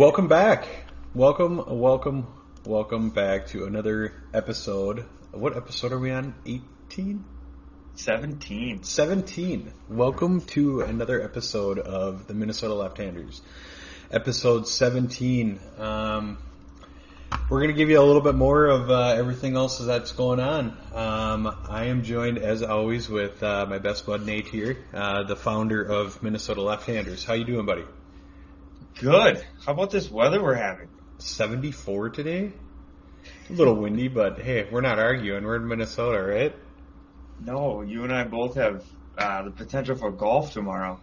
Welcome back. Welcome, welcome, welcome back to another episode. What episode are we on? 18? 17. 17. Welcome to another episode of the Minnesota Left-Handers. Episode 17. Um, we're going to give you a little bit more of uh, everything else that's going on. Um, I am joined, as always, with uh, my best bud Nate here, uh, the founder of Minnesota Left-Handers. How you doing, buddy? Good. How about this weather we're having? 74 today. A little windy, but hey, we're not arguing. We're in Minnesota, right? No, you and I both have uh, the potential for golf tomorrow.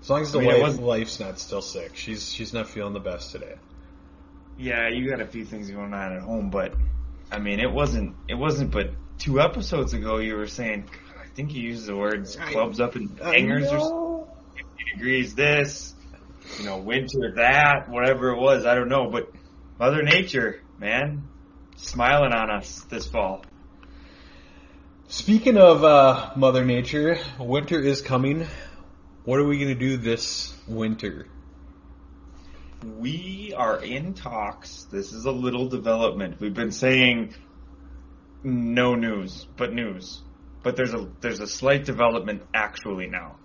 As long as the I mean, wife, wife's not still sick, she's she's not feeling the best today. Yeah, you got a few things going on at home, but I mean, it wasn't. It wasn't. But two episodes ago, you were saying. I think you used the words clubs up in hangers or know. 50 degrees. This, you know, winter that, whatever it was. I don't know, but Mother Nature, man, smiling on us this fall. Speaking of uh, Mother Nature, winter is coming. What are we going to do this winter? We are in talks. This is a little development. We've been saying no news, but news. But there's a there's a slight development actually now.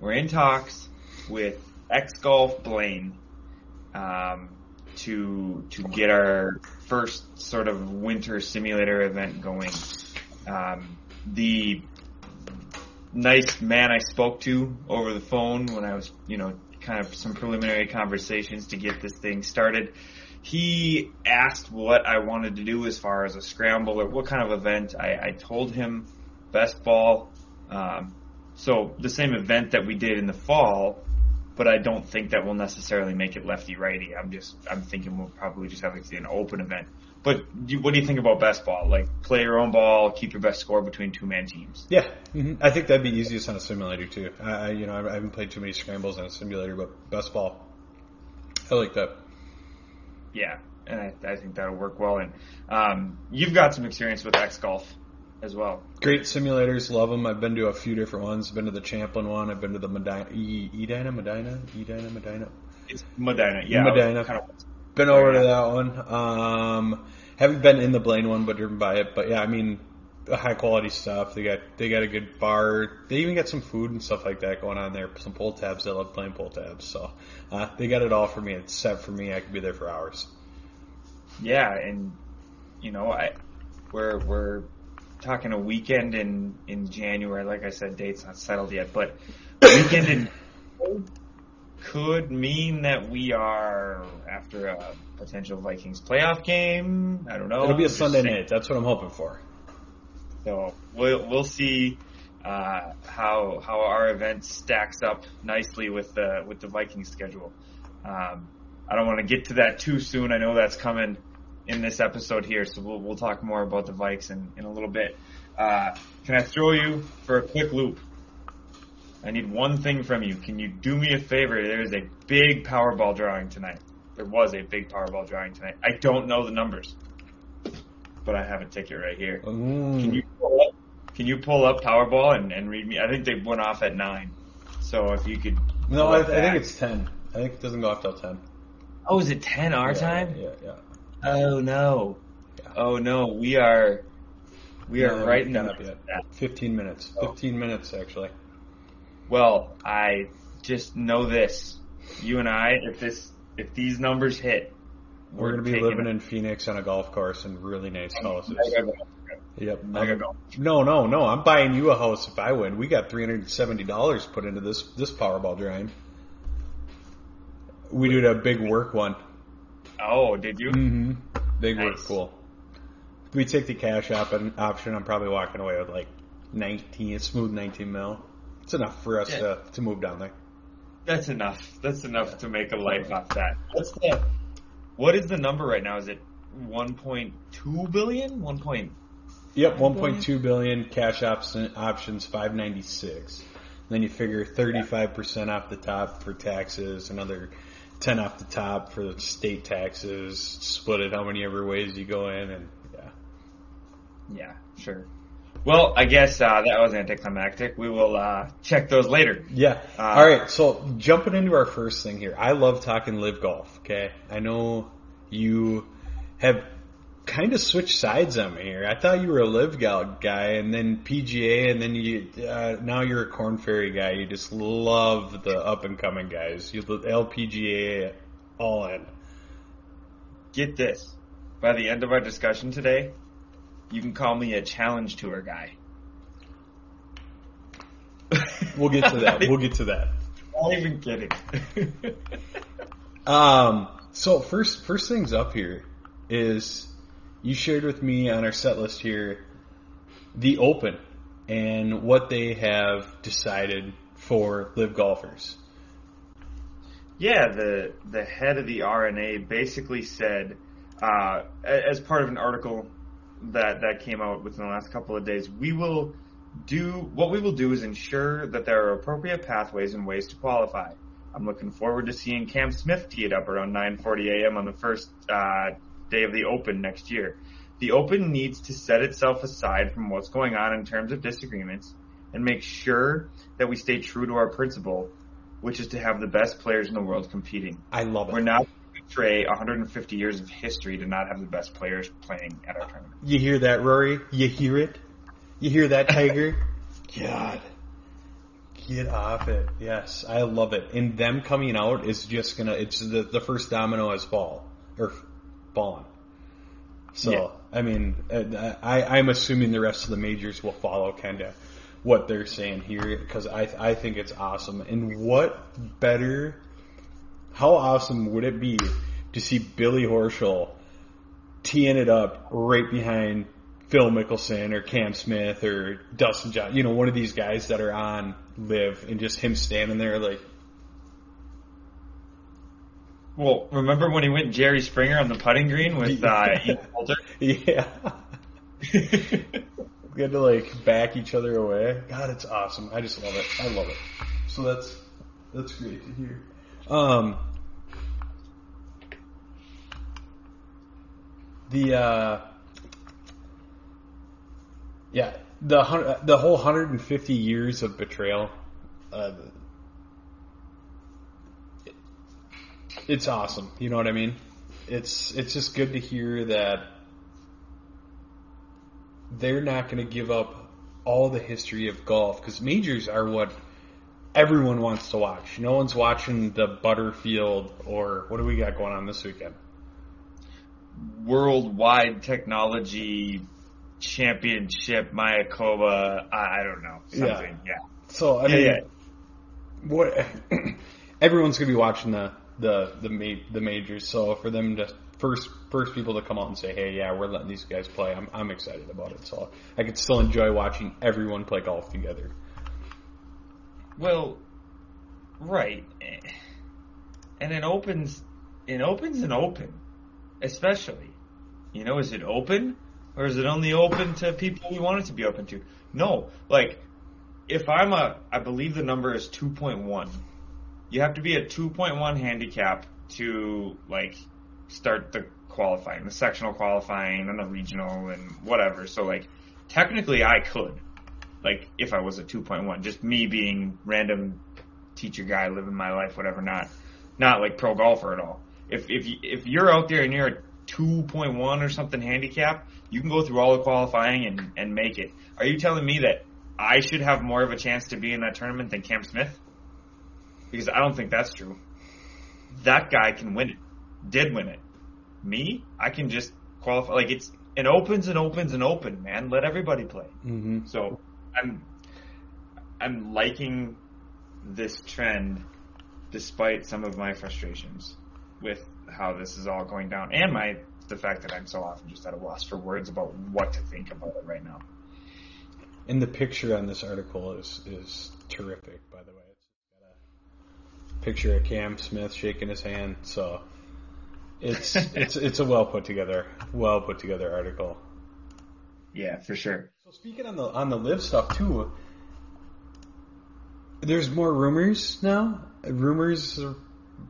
We're in talks with X Golf Blaine um, to to get our first sort of winter simulator event going. Um, the nice man I spoke to over the phone when I was, you know, kind of some preliminary conversations to get this thing started. He asked what I wanted to do as far as a scramble or what kind of event. I, I told him best ball. Um, so the same event that we did in the fall, but I don't think that will necessarily make it lefty righty. I'm just I'm thinking we'll probably just have like an open event. But do, what do you think about best ball? Like play your own ball, keep your best score between two man teams. Yeah, hmm I think that'd be easiest on a simulator too. I, I- you know, I haven't played too many scrambles on a simulator, but best ball, I like that. Yeah, and I, I think that'll work well. And um, you've got some experience with X Golf as well. Great simulators, love them. I've been to a few different ones. I've Been to the Champlin one. I've been to the Medina, E- Edina, Medina, Edina, Medina. It's Medina, yeah. Medina. Kind of, Been over to that one. Um, haven't been in the Blaine one, but driven by it. But yeah, I mean, high quality stuff. They got they got a good bar. They even got some food and stuff like that going on there. Some pull tabs. I love playing pull tabs. So uh, they got it all for me. Except for me, I could be there for hours. yeah, and you know, I we're we're talking a weekend in in January. Like I said, date's not settled yet, but weekend in could mean that we are after a potential Vikings playoff game. I don't know. It'll be a Sunday night. That's what I'm hoping for. So we'll we'll see uh, how how our event stacks up nicely with the with the Vikings schedule. Um, I don't want to get to that too soon. I know that's coming in this episode here, so we'll we'll talk more about the Vikes in, in a little bit. Uh, can I throw you for a quick loop? I need one thing from you. Can you do me a favor? There is a big Powerball drawing tonight. There was a big Powerball drawing tonight. I don't know the numbers, but I have a ticket right here. Mm. Can you pull up, can you pull up Powerball and, and read me? I think they went off at nine. So if you could. No, I, I think it's ten. I think it doesn't go off till ten. Oh, is it ten our Yeah, time? Yeah, yeah. Oh no. Oh no. We are. We are right in up yet. that. Fifteen minutes. Oh. Fifteen minutes actually. Well, I just know this. You and I, if this, if these numbers hit, We're, gonna be taking living in Phoenix on a golf course in really nice houses. Yep. Mega Um, golf. No, no, no. I'm buying you a house if I win. We got three hundred and seventy dollars put into this this Powerball drawing. We did a big work one. Oh, did you? Mm-hmm. Big work, Nice. cool. If we take the cash op- option, I'm probably walking away with like nineteen, a smooth nineteen mil. It's enough for us Yeah. to to move down there. That's enough. That's enough to make a life off that. What's the? What is the number right now? Is it 1.2 billion? 1. Point, yep, 1.2 billion cash option, options, 596. Then you figure 35% off the top for taxes, another 10 off the top for the state taxes, split it how many ever ways you go in, and yeah. yeah, sure. Well, I guess uh, that was anticlimactic. We will uh, check those later. Yeah. Uh, All right. So jumping into our first thing here, I love talking LIV golf. Okay, I know you have kind of switched sides on me here. I thought you were a live gal guy, and then PGA, and then you uh, now you're a Korn Ferry guy. You just love the up and coming guys. You the LPGA all in. Get this. By the end of our discussion today, you can call me a challenge tour guy. We'll get to that. We'll get to that. Not even kidding. Um, so first, first things up here is you shared with me on our set list here the Open and what they have decided for LIV golfers. Yeah, the the head of the R&A basically said, uh, as part of an article that that came out within the last couple of days, we will do what we will do is ensure that there are appropriate pathways and ways to qualify. I'm looking forward to seeing Cam Smith tee it up around 9:40 a.m. on the first uh, day of the Open next year. The Open needs to set itself aside from what's going on in terms of disagreements and make sure that we stay true to our principle, which is to have the best players in the world competing. I love it. We're not going betray 150 years of history to not have the best players playing at our tournament. You hear that, Rory? You hear it? You hear that, Tiger? God. Get off it. Yes, I love it. And them coming out is just gonna, it's the, the first domino has fall, or fallen. So, Yeah. I mean, uh, I, I'm assuming the rest of the majors will follow kind of what they're saying here, because I, I think it's awesome. And what better, how awesome would it be to see Billy Horschel teeing it up right behind Phil Mickelson or Cam Smith or Dustin John, you know, one of these guys that are on LIV and just him standing there like, Well, remember when he went Jerry Springer on the putting green with uh, Ian Poulter? yeah. we had to like back each other away. God, it's awesome. I just love it. I love it. So that's, that's great to hear. Um, the, uh, yeah, the the whole 150 years of betrayal. Uh, it- it's awesome. You know what I mean? It's it's just good to hear that they're not going to give up all the history of golf because majors are what everyone wants to watch. No one's watching the Butterfield or what do we got going on this weekend? Worldwide technology championship, Mayakoba, I, I don't know, Yeah. something. Yeah. So I Yeah, mean, yeah. what everyone's gonna be watching the the the ma- the majors. So for them to first first people to come out and say, "Hey, yeah, we're letting these guys play," I'm I'm excited about it. So I could still enjoy watching everyone play golf together. Well, right. And it opens, it opens and open, especially. You know, is it open or is it only open to people we want it to be open to? No, like if I'm a, I believe the number is 2.1. You have to be a 2.1 handicap to like start the qualifying, the sectional qualifying and the regional and whatever. So like technically I could like if I was a 2.1, just me being random teacher guy living my life, whatever, not not like pro golfer at all. If if you, if you're out there and you're a 2.1 or something handicap, you can go through all the qualifying and and make it. Are you telling me that I should have more of a chance to be in that tournament than Cam Smith? Because I don't think that's true. That guy can win it. Did win it. Me, I can just qualify. Like it's it opens and opens and open, man. Let everybody play. Mm-hmm. So I'm I'm liking this trend despite some of my frustrations with how this is all going down and my the fact that I'm so often just at a loss for words about what to think about it right now. And the picture on this article is is terrific, by the way. It's got a picture of Cam Smith shaking his hand, so it's it's it's a well put together, well put together article. Yeah, for sure. So speaking on the on the LIV stuff too, there's more rumors now. Rumors of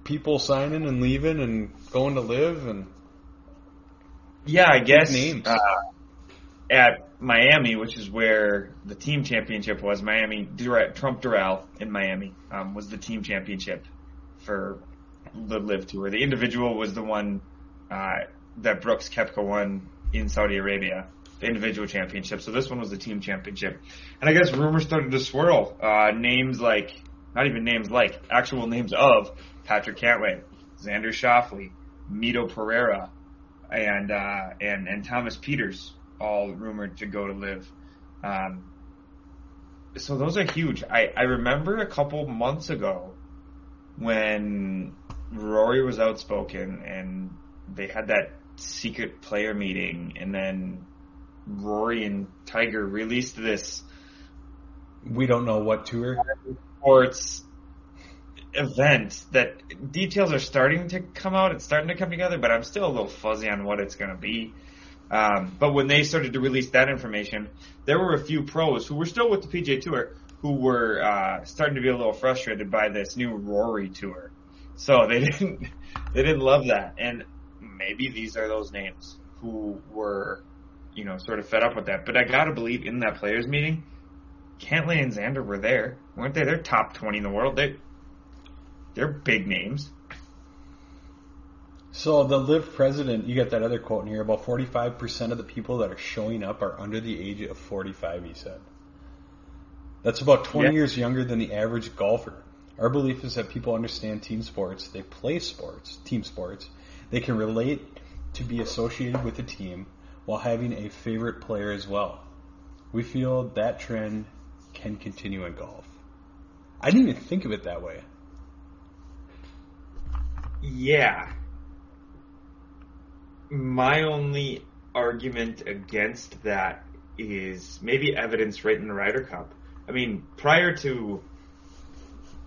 people signing and leaving and going to LIV and Yeah, I guess names. Uh, at Miami, which is where the team championship was. Miami, Trump Doral in Miami um, was the team championship for the LIV Tour. The individual was the one uh, that Brooks Koepka won in Saudi Arabia, the individual championship. So this one was the team championship. And I guess rumors started to swirl. Uh, names like, not even names like, actual names of Patrick Cantlay, Xander Schauffele, Mito Pereira, and, uh, and, and Thomas Pieters, all rumored to go to live. Um, so those are huge. I, I remember a couple months ago when Rory was outspoken and they had that secret player meeting, and then Rory and Tiger released this. We don't know what tour. Sports event that details are starting to come out. It's starting to come together, but I'm still a little fuzzy on what it's going to be. Um, but when they started to release that information, there were a few pros who were still with the PGA Tour who were uh, starting to be a little frustrated by this new Rory tour. So they didn't they didn't love that, and maybe these are those names who were, you know, sort of fed up with that. But I gotta believe in that players meeting, Cantlay and Xander were there, weren't they? They're top twenty in the world. They they're big names. So the LIV president, you got that other quote in here. About forty-five percent of the people that are showing up are under the age of forty-five. He said. That's about twenty yeah. years younger than the average golfer. Our belief is that people understand team sports. They play sports, team sports, they can relate to be associated with a team while having a favorite player as well. We feel that trend can continue in golf. I didn't even think of it that way. Yeah. My only argument against that is maybe evidence right in the Ryder Cup. I mean, prior to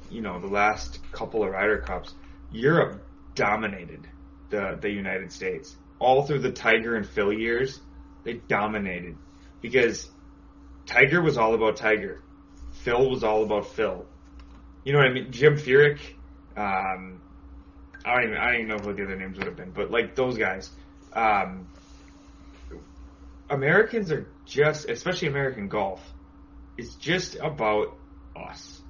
you know the last couple of Ryder Cups, Europe dominated the the United States. All through the Tiger and Phil years, they dominated because Tiger was all about Tiger, Phil was all about Phil. You know what I mean? Jim Furyk. Um, I don't even I don't even know who the other names would have been, but like those guys. Um, Americans are just, especially American golf, is just about us.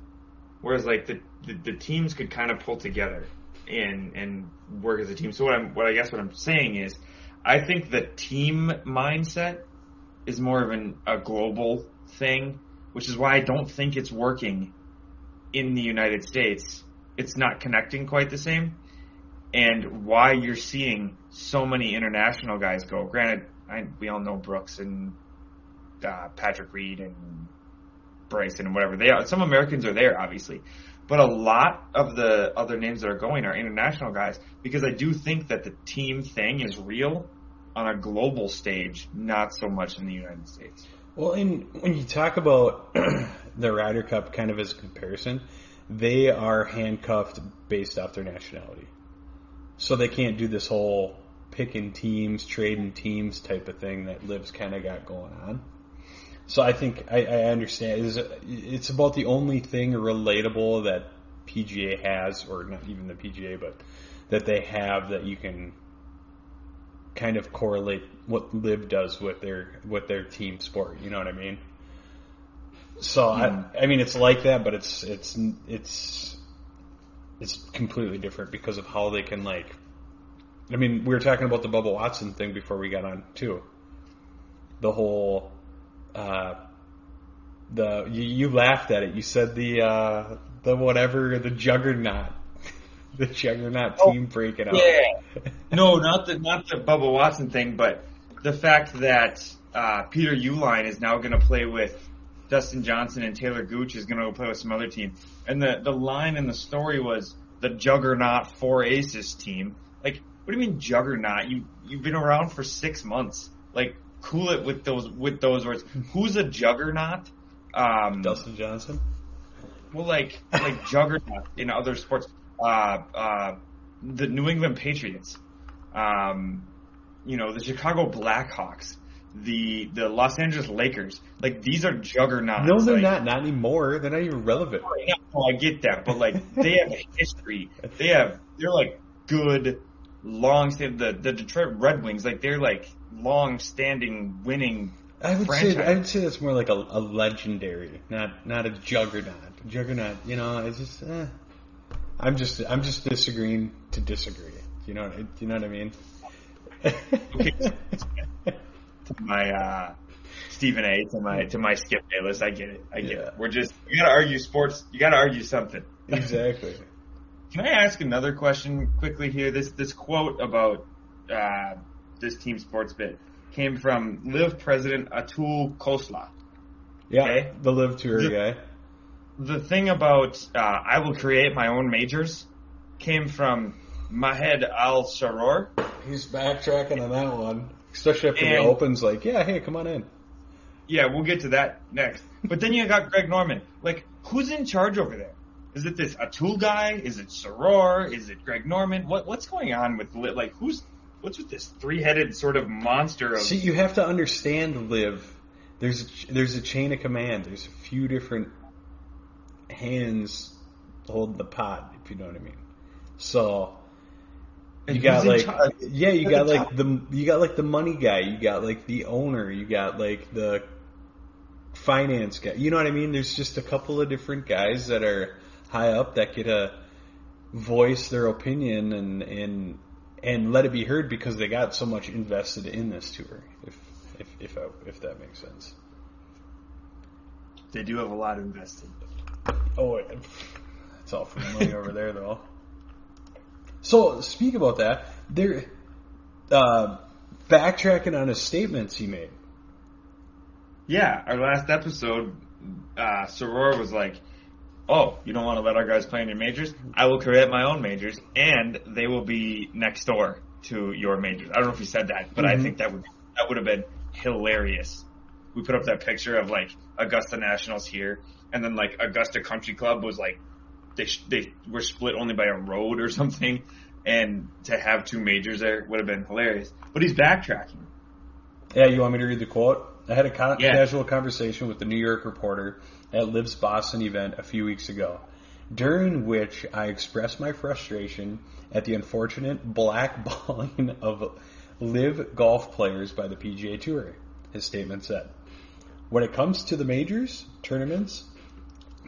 Whereas like the, the, the teams could kind of pull together and and work as a team. So what I'm what I guess what I'm saying is, I think the team mindset is more of an a global thing, which is why I don't think it's working in the United States. It's not connecting quite the same, and why you're seeing so many international guys go. Granted, I, we all know Brooks and uh, Patrick Reed and Bryson and whatever they are. Some Americans are there, obviously, but a lot of the other names that are going are international guys because I do think that the team thing is real on a global stage, not so much in the United States. Well, in, when you talk about the Ryder Cup kind of as a comparison, they are handcuffed based off their nationality. So they can't do this whole picking teams, trading teams type of thing that LIV's kind of got going on. So I think I, I understand. It's, it's about the only thing relatable that PGA has, or not even the PGA, but that they have that you can kind of correlate what LIV does with their with their team sport. You know what I mean? So I, hmm. I mean, it's like that, but it's it's it's it's completely different because of how they can like. I mean, we were talking about the Bubba Watson thing before we got on too. The whole uh, the you, you, laughed at it. You said the uh, the whatever the juggernaut, the juggernaut oh, team breaking up. Yeah, no, not the not the Bubba Watson thing, but the fact that uh, Peter Uihlein is now going to play with Dustin Johnson and Taylor Gooch is going to go play with some other team. And the the line in the story was the juggernaut four aces team. Like, what do you mean juggernaut? You you've been around for six months. Like, cool it with those with those words. Who's a juggernaut? Um, Dustin Johnson. Well, like like juggernaut in other sports. Uh, uh, the New England Patriots. Um, you know the Chicago Blackhawks. The the Los Angeles Lakers. Like these are juggernauts. No, they're like, not. Not anymore. They're not even relevant. No, I get that, but like they have history. They have. They're like good long the the Detroit Red Wings like they're like long standing winning I would franchise. say I would say that's more like a, a legendary, not not a juggernaut. Juggernaut, you know, it's just. Eh. I'm just I'm just disagreeing to disagree. You know you know what I mean? Okay. to my uh, Stephen A. to my to my Skip Bayless. I get it. I get Yeah. it. We're just you gotta argue sports. You gotta argue something. exactly. Can I ask another question quickly here? This this quote about uh, this team sports bit came from LIV president Atul Khosla. Yeah, Okay. the LIV tour Yeah. guy. The thing about uh, I will create my own majors came from Majed Al Sorour. He's backtracking on that one, especially after the And- opens. Like, yeah, hey, come on in. Yeah, we'll get to that next. But then you got Greg Norman. Like, who's in charge over there? Is it this Atul guy? Is it Sorour? Is it Greg Norman? What what's going on with Li- like who's what's with this three headed sort of monster of See, you have to understand LIV. There's a, there's a chain of command. There's a few different hands holding the pot, if you know what I mean. So you got like charge? Uh, yeah, you Who's got in like the you got like the money guy, you got like the owner, you got like the finance guy. You know what I mean? There's just a couple of different guys that are high up that get to voice their opinion and and and let it be heard because they got so much invested in this tour. If if if, I, if that makes sense. They do have a lot invested. Oh, it's all free money over there, though. So, speak about that. They're uh, backtracking on his statements he made. Yeah, our last episode, uh, Sorour was like, "Oh, you don't want to let our guys play in your majors? I will create my own majors, and they will be next door to your majors." I don't know if he said that, but I Mhm. think that would that would have been hilarious. We put up that picture of like Augusta Nationals here, and then like Augusta Country Club was like they sh- they were split only by a road or something, and to have two majors there would have been hilarious. But he's backtracking. Yeah, you want me to read the quote? I had a ca- Yeah. casual conversation with the New York reporter at LIV's Boston event a few weeks ago, during which I expressed my frustration at the unfortunate blackballing of LIV golf players by the PGA Tour. His statement said, "When it comes to the majors tournaments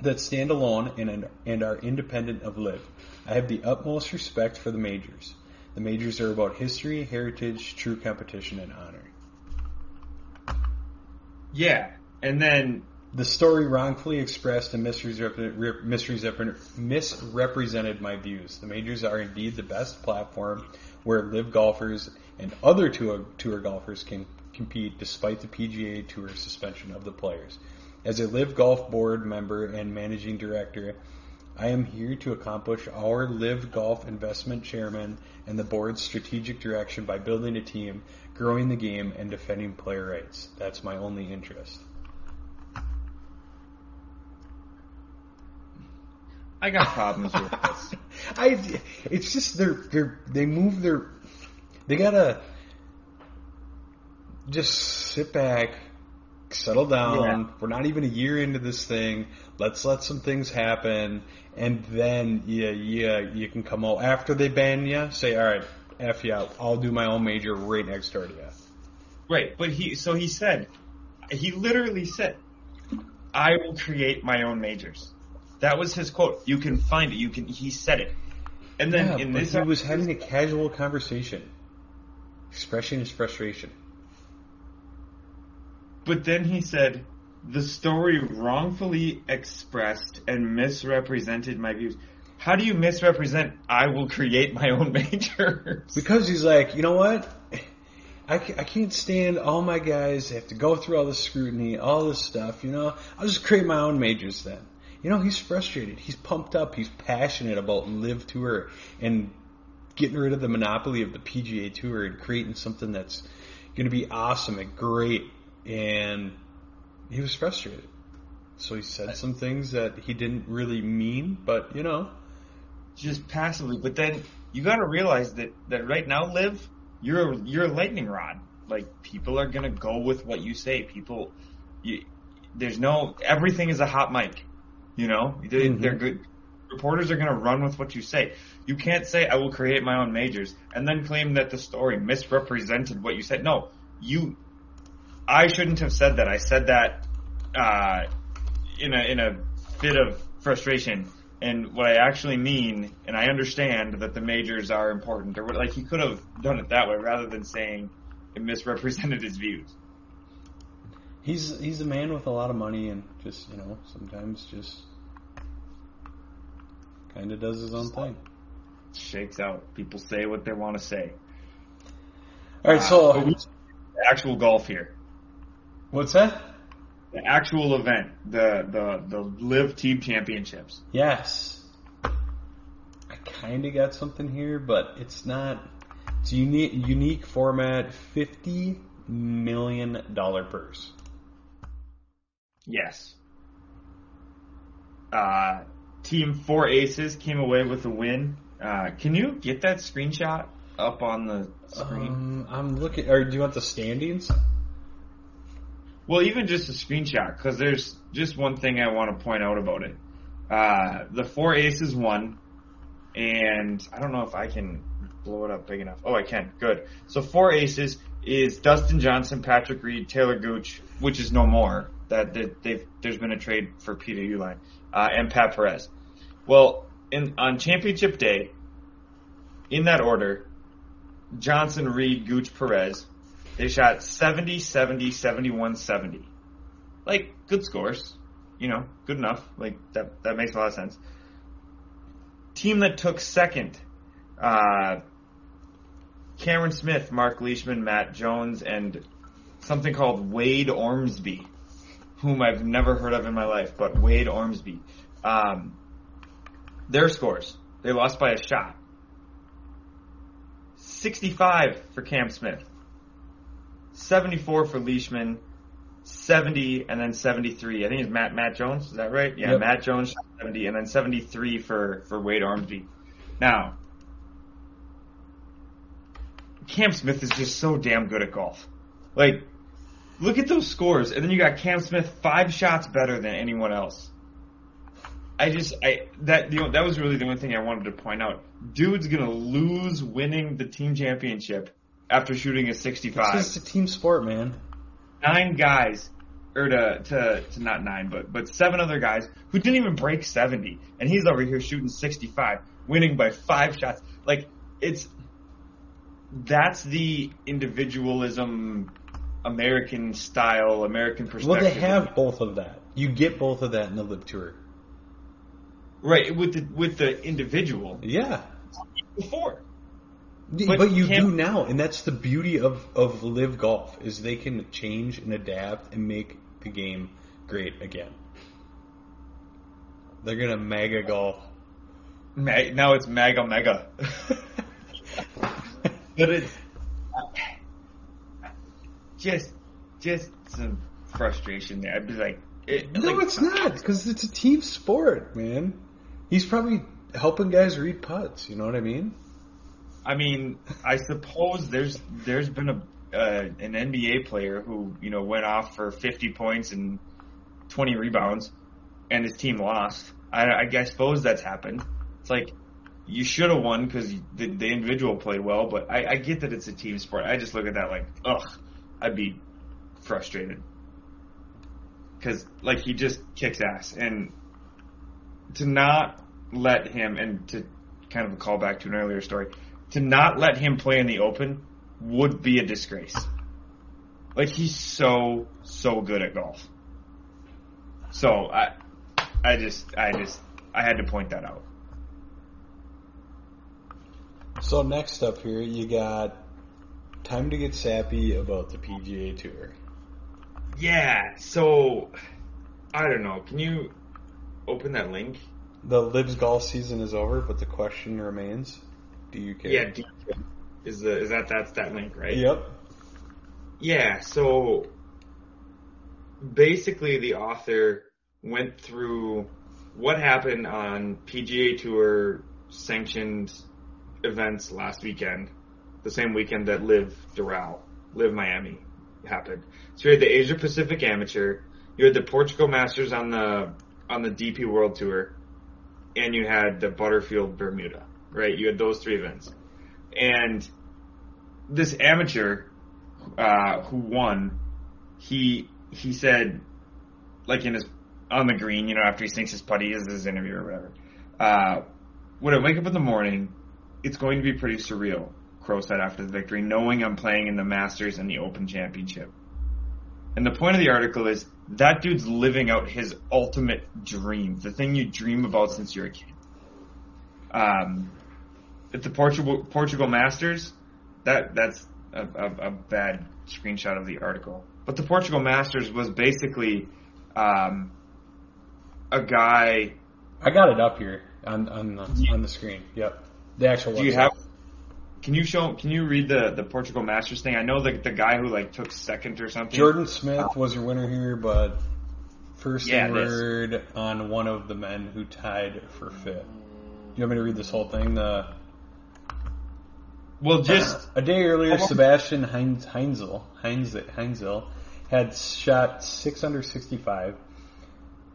that stand alone and and are independent of LIV, I have the utmost respect for the majors. The majors are about history, heritage, true competition, and honor." Yeah, and then The story wrongfully expressed and misrepresented, misrepresented, misrepresented my views. The majors are indeed the best platform where LIV golfers and other tour, tour golfers can compete despite the PGA Tour suspension of the players. As a LIV golf board member and managing director, I am here to accomplish our LIV golf investment chairman and the board's strategic direction by building a team, growing the game, and defending player rights. That's my only interest. I got problems with this. I, it's just they're they're they move their they gotta just sit back, settle down. Yeah. We're not even a year into this thing. Let's let some things happen, and then yeah yeah you can come out after they ban you. Say all right, f you out. I'll do my own major right next door to you. Right, but he so he said he literally said, "I will create my own majors." That was his quote. You can find it. You can. He said it, and then Yeah, in this he was having a casual conversation, expressing his frustration. But then he said, "The story wrongfully expressed and misrepresented my views." How do you misrepresent? I will create my own majors. Because he's like, you know what? I, I can't stand all my guys have to go through all this scrutiny, all this stuff, you know? I'll just create my own majors then. You know, he's frustrated. He's pumped up. He's passionate about LIV Tour and getting rid of the monopoly of the PGA Tour and creating something that's going to be awesome and great. And he was frustrated. So he said some things that he didn't really mean, but, you know. just passively. But then you got to realize that that right now, LIV you're a, you're a lightning rod. Like people are gonna go with what you say. People, you, there's no everything is a hot mic. You know, they, Mhm. they're good. Reporters are gonna run with what you say. You can't say I will create my own majors and then claim that the story misrepresented what you said. No, you I shouldn't have said that. I said that uh, in a in a fit of frustration. And what I actually mean, and I understand that the majors are important, or what, like he could have done it that way rather than saying it misrepresented his views. He's he's a man with a lot of money, and just you know sometimes just kind of does his own thing. Shakes out. People say what they want to say. All right, Uh, so actual golf here. What's that? The actual event, the the the LIV Team Championships. Yes, I kind of got something here, but it's not. It's a unique unique format, fifty million dollar purse. Yes. Uh, team Four Aces came away with a win. Uh, can you get that screenshot up on the screen? Um, I'm looking. Or do you want the standings? Well, even just a screenshot, because there's just one thing I want to point out about it. Uh, the Four Aces won, and I don't know if I can blow it up big enough. Oh, I can. Good. So Four Aces is Dustin Johnson, Patrick Reed, Taylor Gooch, which is no more. That, that there's been a trade for Peter Uihlein, uh, and Pat Perez. Well, in on championship day, in that order, Johnson, Reed, Gooch, Perez, they shot 70, 70, 71, 70. Like, good scores. You know, good enough. Like, that, that makes a lot of sense. Team that took second, uh, Cameron Smith, Mark Leishman, Matt Jones, and something called Wade Ormsby, whom I've never heard of in my life, but Wade Ormsby. Um, their scores, they lost by a shot. 65 for Cam Smith. 74 for Leishman, 70 and then 73. I think it's Matt Matt Jones. Is that right? Yeah, Yep. Matt Jones 70 and then 73 for for Wade Ormsby. Now, Cam Smith is just so damn good at golf. Like, look at those scores, and then you got Cam Smith five shots better than anyone else. I just I that the, that was really the only thing I wanted to point out. Dude's gonna lose winning the team championship after shooting a 65 It's just a team sport, man. nine guys, or to, to, to not nine, but, but seven other guys who didn't even break 70. And he's over here shooting 65, winning by five shots. Like, it's, that's the individualism, American style, American perspective. Well, they have both of that. You get both of that in the LIV Tour. Right, with the, with the individual. Yeah. Before. But, But you do now, and that's the beauty of, of LIV golf is they can change and adapt and make the game great again. They're gonna mega golf. Ma- now it's mega mega. but it's just just some frustration there. I'd be like, it, no, like, it's not because it's a team sport, man. He's probably helping guys read putts. You know what I mean? I mean, I suppose there's there's been a uh, an NBA player who you know went off for 50 points and 20 rebounds, and his team lost. I, I, I suppose that's happened. It's like you should have won because the, the individual played well, but I, I get that it's a team sport. I just look at that like, ugh, I'd be frustrated because like he just kicks ass, and to not let him and to kind of a callback to an earlier story to not let him play in the open would be a disgrace. Like he's so so good at golf. So I I just I just I had to point that out. So next up here, you got time to get sappy about the PGA Tour. Yeah, so I don't know. Can you open that link? The LIV's golf season is over, but the question remains: Do you care? Yeah, D- is the is that that's that link, right? Yep. Yeah, so basically the author went through what happened on PGA Tour sanctioned events last weekend, the same weekend that LIV Doral, LIV Miami happened. So you had the Asia Pacific Amateur, you had the Portugal Masters on the on the DP World Tour, and you had the Butterfield Bermuda, right? You had those three events. And this amateur uh, who won he he said, like in his on the green, you know, after he sinks his putty, is his interview or whatever. Uh, when I wake up in the morning, it's going to be pretty surreal. Crowe said after the victory, knowing I'm playing in the Masters and the Open Championship. And the point of the article is that dude's living out his ultimate dream, the thing you dream about since you're a kid. Um, at the Portugal Portugal Masters, that that's a, a, a bad screenshot of the article. But the Portugal Masters was basically um, a guy. I got it up here on on the, on the screen. Yep, the actual. Do you have? Can you show? Can you read the the Portugal Masters thing? I know the the guy who like took second or something. Jordan Smith was your winner here, but first Yeah, word on one of the men who tied for fifth. Do you want me to read this whole thing? The Well, just a day earlier, Sebastian Heinz, Heinzel, Heinz, Heinzel had shot six under 65,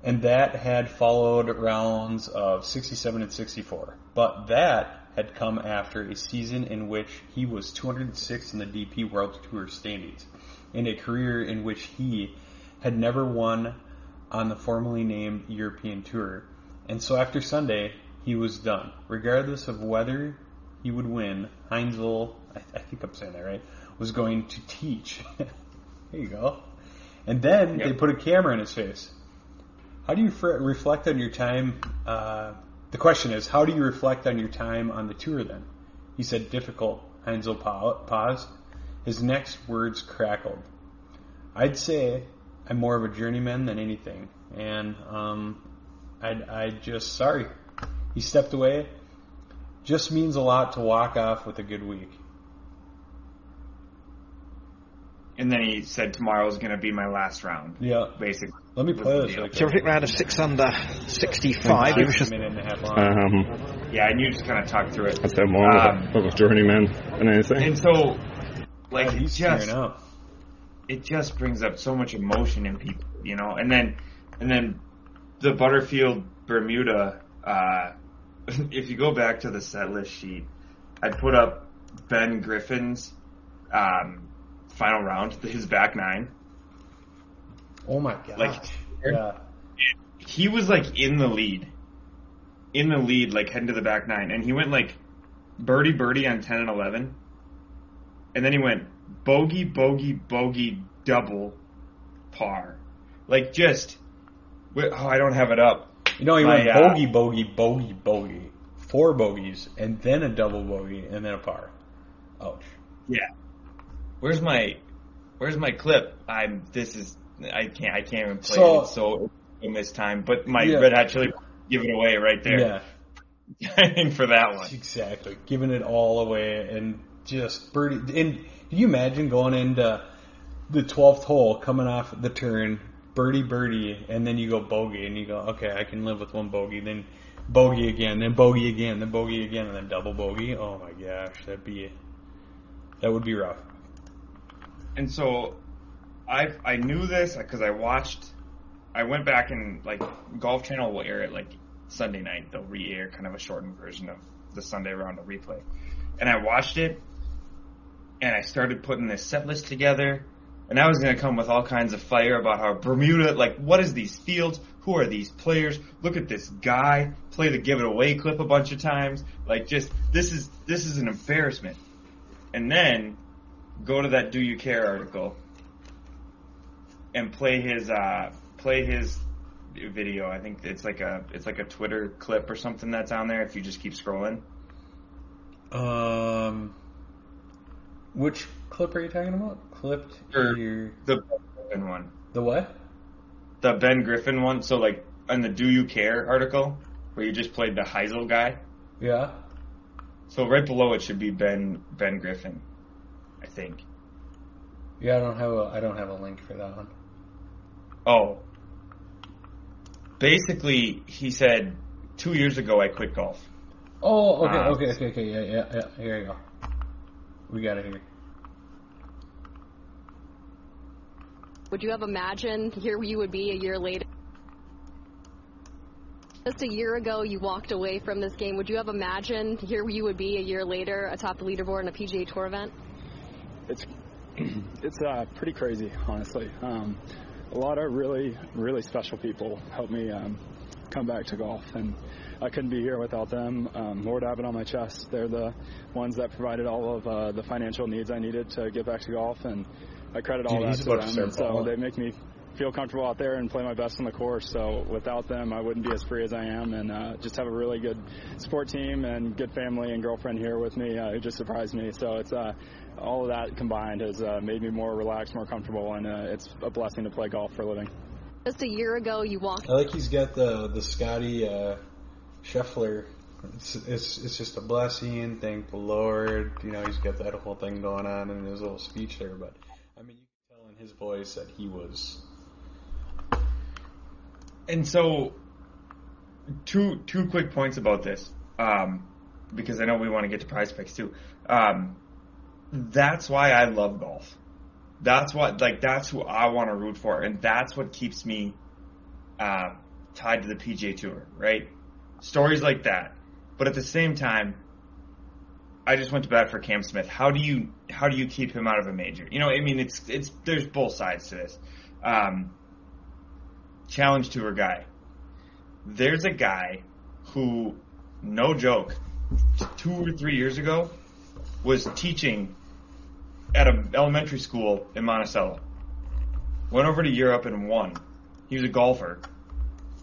and that had followed rounds of 67 and 64. But that had come after a season in which he was 206 in the DP World Tour standings, and a career in which he had never won on the formally named European Tour. And so after Sunday, he was done. Regardless of whether he would win, Heinzel, I, I think I'm saying that right, was going to teach. there you go. And then Yep. they put a camera in his face. How do you fr- reflect on your time? Uh, the question is, how do you reflect on your time on the tour then? He said, difficult. Heinzel pa- paused. His next words crackled. I'd say I'm more of a journeyman than anything. And um, I'd, I'd just, sorry. He stepped away. Just means a lot to walk off with a good week. and then he said tomorrow is going to be my last round. Yeah. Basically, Let me was play this. deal. really. Terrific round of six under 65. He was just a minute and a half long. Um, yeah, and you just kind of talk through it. I'd say more Um, of, a, of a journeyman than anything. And so, like, God, it he's just up. it just brings up so much emotion in people, you know. And then, and then, the Butterfield Bermuda. Uh, if you go back to the set list sheet, I put up Ben Griffin's um, final round, his back nine. Oh my god. Like, yeah. he was like in the lead, in the lead, like heading to the back nine, and he went like birdie birdie on ten and eleven, and then he went bogey bogey bogey double par, like just. Oh, I don't have it up. You know, he My, went uh, bogey, bogey, bogey, bogey. Four bogeys, and then a double bogey, and then a par. Ouch. Yeah. Where's my, where's my clip? I'm. This is. I can't. I can't even play So- it. So in this time, but my Yeah. red hot chili give it away right there. Yeah, I mean, for that one. exactly. Giving it all away and just birdie. And can you imagine going into the 12th hole, coming off the turn, birdie, birdie, and then you go bogey, and you go, okay, I can live with one bogey, then bogey again, then bogey again, then bogey again, and then double bogey. Oh my gosh, that'd be, that would be rough. And so, I I knew this because I watched. I went back and like Golf Channel will air it like Sunday night. They'll re-air kind of a shortened version of the Sunday round of replay, and I watched it, and I started putting this set list together. And I was going to come with all kinds of fire about how Bermuda, like, what is these fields? Who are these players? Look at this guy play the give it away clip a bunch of times. Like, just this is this is an embarrassment. And then go to that Do You Care article and play his uh, play his video. I think it's like a it's like a Twitter clip or something that's on there. If you just keep scrolling, Um, which clip are you talking about? Clipped Or- here. the Ben Griffin one, The what? the Ben Griffin one. So like on the Do You Care article where you just played the Heisel guy. Yeah. So right below it should be Ben Ben Griffin, I think. Yeah, I don't have a I don't have a link for that one. Oh. Basically, he said two years ago I quit golf. Oh, okay, Uh, okay, okay, okay, yeah, yeah, yeah. Here you go. We got it here. Would you have imagined here you would be a year later? Just a year ago, you walked away from this game. Would you have imagined here you would be a year later atop the leaderboard in a PGA Tour event? it's it's uh, pretty crazy, honestly. Um, a lot of really, really special people helped me um, come back to golf, and I couldn't be here without them. Um, Lord have it on my chest. They're the ones that provided all of uh, the financial needs I needed to get back to golf, and I credit all Dude, that to to them. And so balling. they make me feel comfortable out there and play my best on the course. So without them, I wouldn't be as free as I am, and uh, just have a really good sport team and good family and girlfriend here with me uh, who just surprised me. So it's uh, all of that combined has uh, made me more relaxed, more comfortable, and uh, it's a blessing to play golf for a living. Just a year ago, you walked I like he's got the the Scotty uh, Scheffler. It's, it's it's just a blessing. Thank the Lord. You know, he's got that whole thing going on in his little speech there. But I mean, you can tell in his voice that he was. And so, two two quick points about this, um, because I know we want to get to prize picks too. Um, that's why I love golf. That's what like that's who I want to root for, and that's what keeps me uh, tied to the PGA Tour, right? Stories like that, but at the same time, I just went to bat for Cam Smith. How do you how do you keep him out of a major? You know, I mean, it's it's there's both sides to this. Um, challenge tour guy. There's a guy who, no joke, two or three years ago, was teaching at an elementary school in Monticello. Went over to Europe and won. He was a golfer.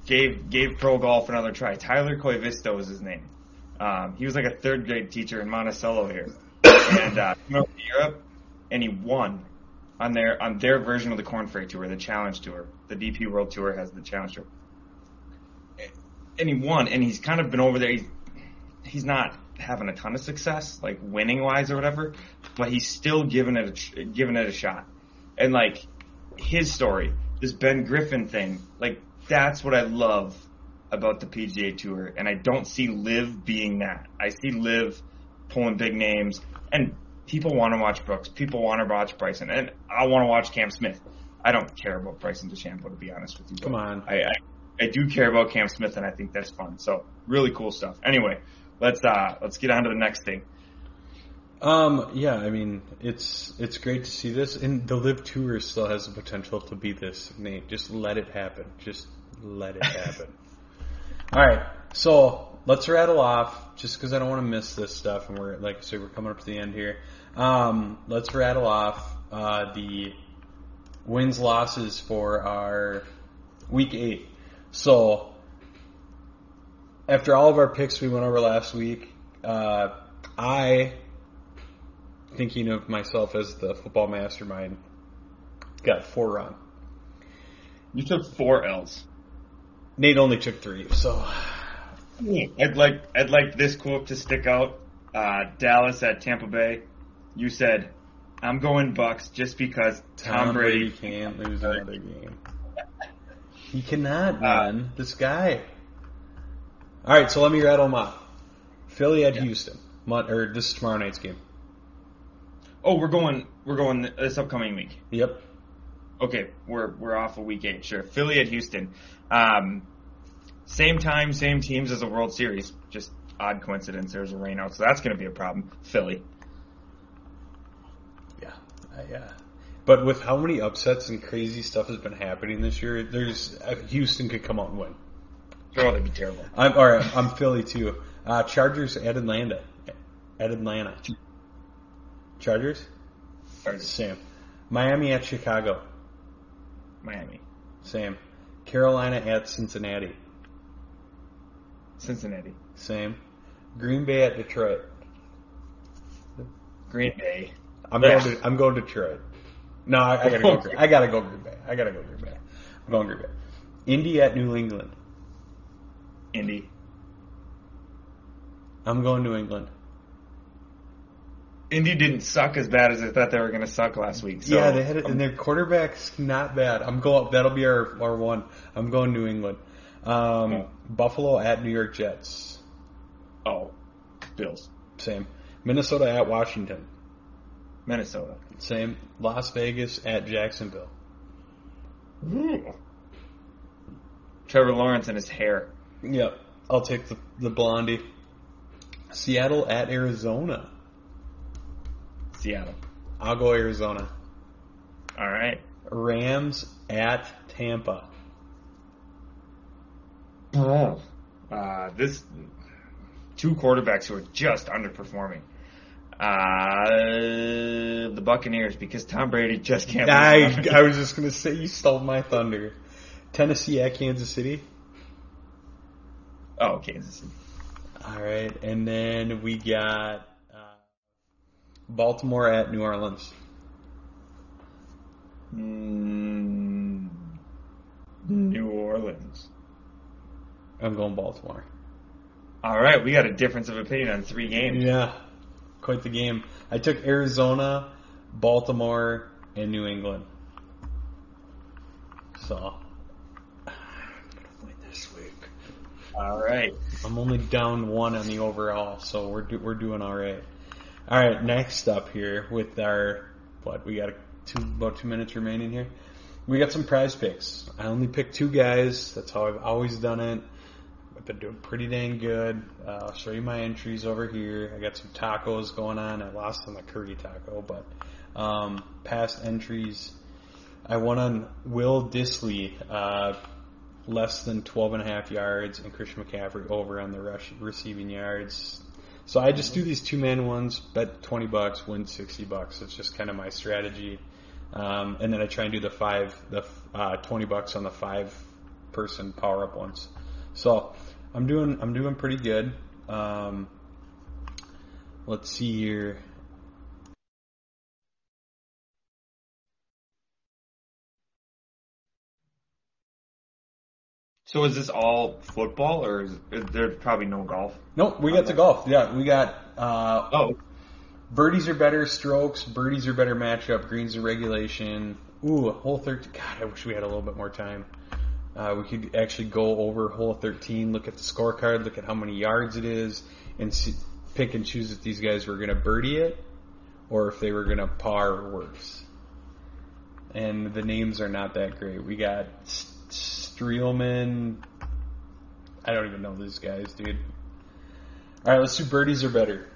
Gave gave pro golf another try. Tyler Koivisto was his name. Um, he was like a third grade teacher in Monticello here, and uh, went over to Europe, and he won on their on their version of the Korn Ferry Tour, the Challenge Tour. The DP World Tour has the Challenge Tour, and he won. And he's kind of been over there. He's, he's not having a ton of success, like winning wise or whatever, but he's still giving it a giving it a shot. And like his story, this Ben Griffin thing, like that's what I love about the PGA Tour, and I don't see LIV being that. I see LIV pulling big names, and people want to watch Brooks, people want to watch Bryson, and I want to watch Cam Smith. I don't care about Bryson DeChambeau to be honest with you. Come on. I, I I do care about Cam Smith, and I think that's fun. So really cool stuff. Anyway, let's uh let's get on to the next thing. Um, yeah, I mean, it's it's great to see this, and the LIV Tour still has the potential to be this. Nate, just let it happen. Just let it happen. All right, so let's rattle off, just because I don't want to miss this stuff, and we're like I said, we're coming up to the end here. Um, let's rattle off uh, the wins losses for our week eight. So after all of our picks we went over last week, uh, I thinking of myself as the football mastermind, got four wrong. You took four L's. Nate only took three, so I'd like I'd like this quote to stick out. Uh, Dallas at Tampa Bay. You said, "I'm going Bucks just because Tom, Brady." can't lose another game. He cannot, Uh, man. this guy. All right, so let me rattle them off. Philly at Houston, Mon- or this is tomorrow night's game. Oh, we're going we're going this upcoming week. Yep. Okay, we're we're off of week eight. Sure, Philly at Houston. Um, same time, same teams as the World Series. Just odd coincidence. There's a rainout, so that's going to be a problem. Philly. Yeah, uh, yeah. But with how many upsets and crazy stuff has been happening this year, there's uh, Houston could come out and win. Oh, that'd be terrible. I'm all right. I'm Philly too. Uh, Chargers at Atlanta. At Atlanta. Chargers. Chargers. Same. Miami at Chicago. Miami. Same. Carolina at Cincinnati. Cincinnati. Same. Green Bay at Detroit. Green Bay. I'm Yeah. going. To, I'm going Detroit. No, I, I gotta go. Green- I gotta go Green Bay. I gotta go Green Bay. I'm going Green Bay. Indy at New England. Indy. I'm going New England. Indy didn't suck as bad as I thought they were going to suck last week. So yeah, they had it, and their quarterback's not bad. I'm going. That'll be our our one. I'm going New England. Um. Buffalo at New York Jets. Oh, Bills. Same. Minnesota at Washington. Minnesota. Same. Las Vegas at Jacksonville. Trevor Lawrence and his hair. Yep. I'll take the the blondie. Seattle at Arizona. Seattle. I'll go Arizona. All right. Rams at Tampa. Uh, this two quarterbacks who are just underperforming. Uh, the Buccaneers because Tom Brady just can't. I, I was just gonna say you stole my thunder. Tennessee at Kansas City. Oh, Kansas City. All right, and then we got uh, Baltimore at New Orleans. Mm, New Orleans. I'm going Baltimore. All right, we got a difference of opinion on three games. Yeah, quite the game. I took Arizona, Baltimore, and New England. So I'm gonna win this week. All right. I'm only down one on the overall, so we're do, we're doing all right. All right, next up here with our what we got a, two about two minutes remaining here. We got some prize picks. I only picked two guys. That's how I've always done it. I've been doing pretty dang good. Uh, I'll show you my entries over here. I got some tacos going on. I lost on the curry taco, but um, past entries. I won on Will Dissly, uh, less than 12 and a half yards, and Christian McCaffrey over on the rush receiving yards. So I just do these two man ones, bet 20 bucks, win 60 bucks. It's just kind of my strategy. Um, and then I try and do the five, the uh, 20 bucks on the five person power up ones. So I'm doing, I'm doing pretty good. Um, let's see here. So is this all football, or is, is there probably no golf? Nope, we got the golf. Yeah, we got uh, Oh, birdies are better strokes, birdies are better matchup, greens are regulation. Ooh, hole 13. God, I wish we had a little bit more time. Uh, we could actually go over hole 13, look at the scorecard, look at how many yards it is, and see, pick and choose if these guys were going to birdie it or if they were going to par or worse. And the names are not that great. We got Streelman. I don't even know these guys, dude. All right, let's do birdies or better.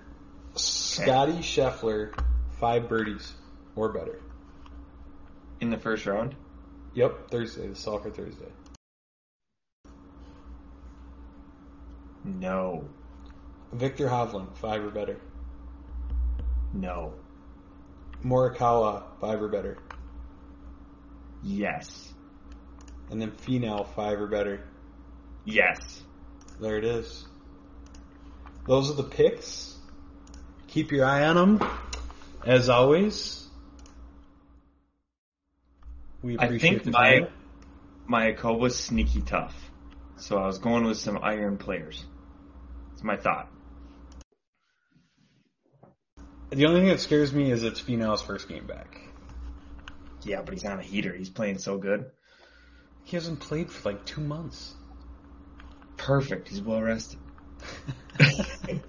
Scotty Scheffler, five birdies or better. in the first round. Yep, Thursday. All for Thursday. No, Viktor Hovland, five or better. no, Morikawa, five or better. yes, And then Finau, five or better. yes. There it is. Those are the picks. Keep your eye on them. As always, we I appreciate think the my time. my Akoba was sneaky tough, so I was going with some iron players. It's my thought. The only thing that scares me is it's Finau's first game back. Yeah, but he's on a heater. He's playing so good. He hasn't played for like two months. Perfect. He's well rested.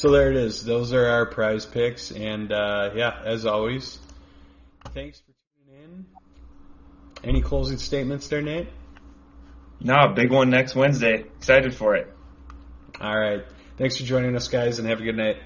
So there it is. Those are our prize picks, and uh, yeah, as always, thanks for tuning in. Any closing statements there, Nate? No, big one next Wednesday. Excited for it. All right. Thanks for joining us, guys, and have a good night.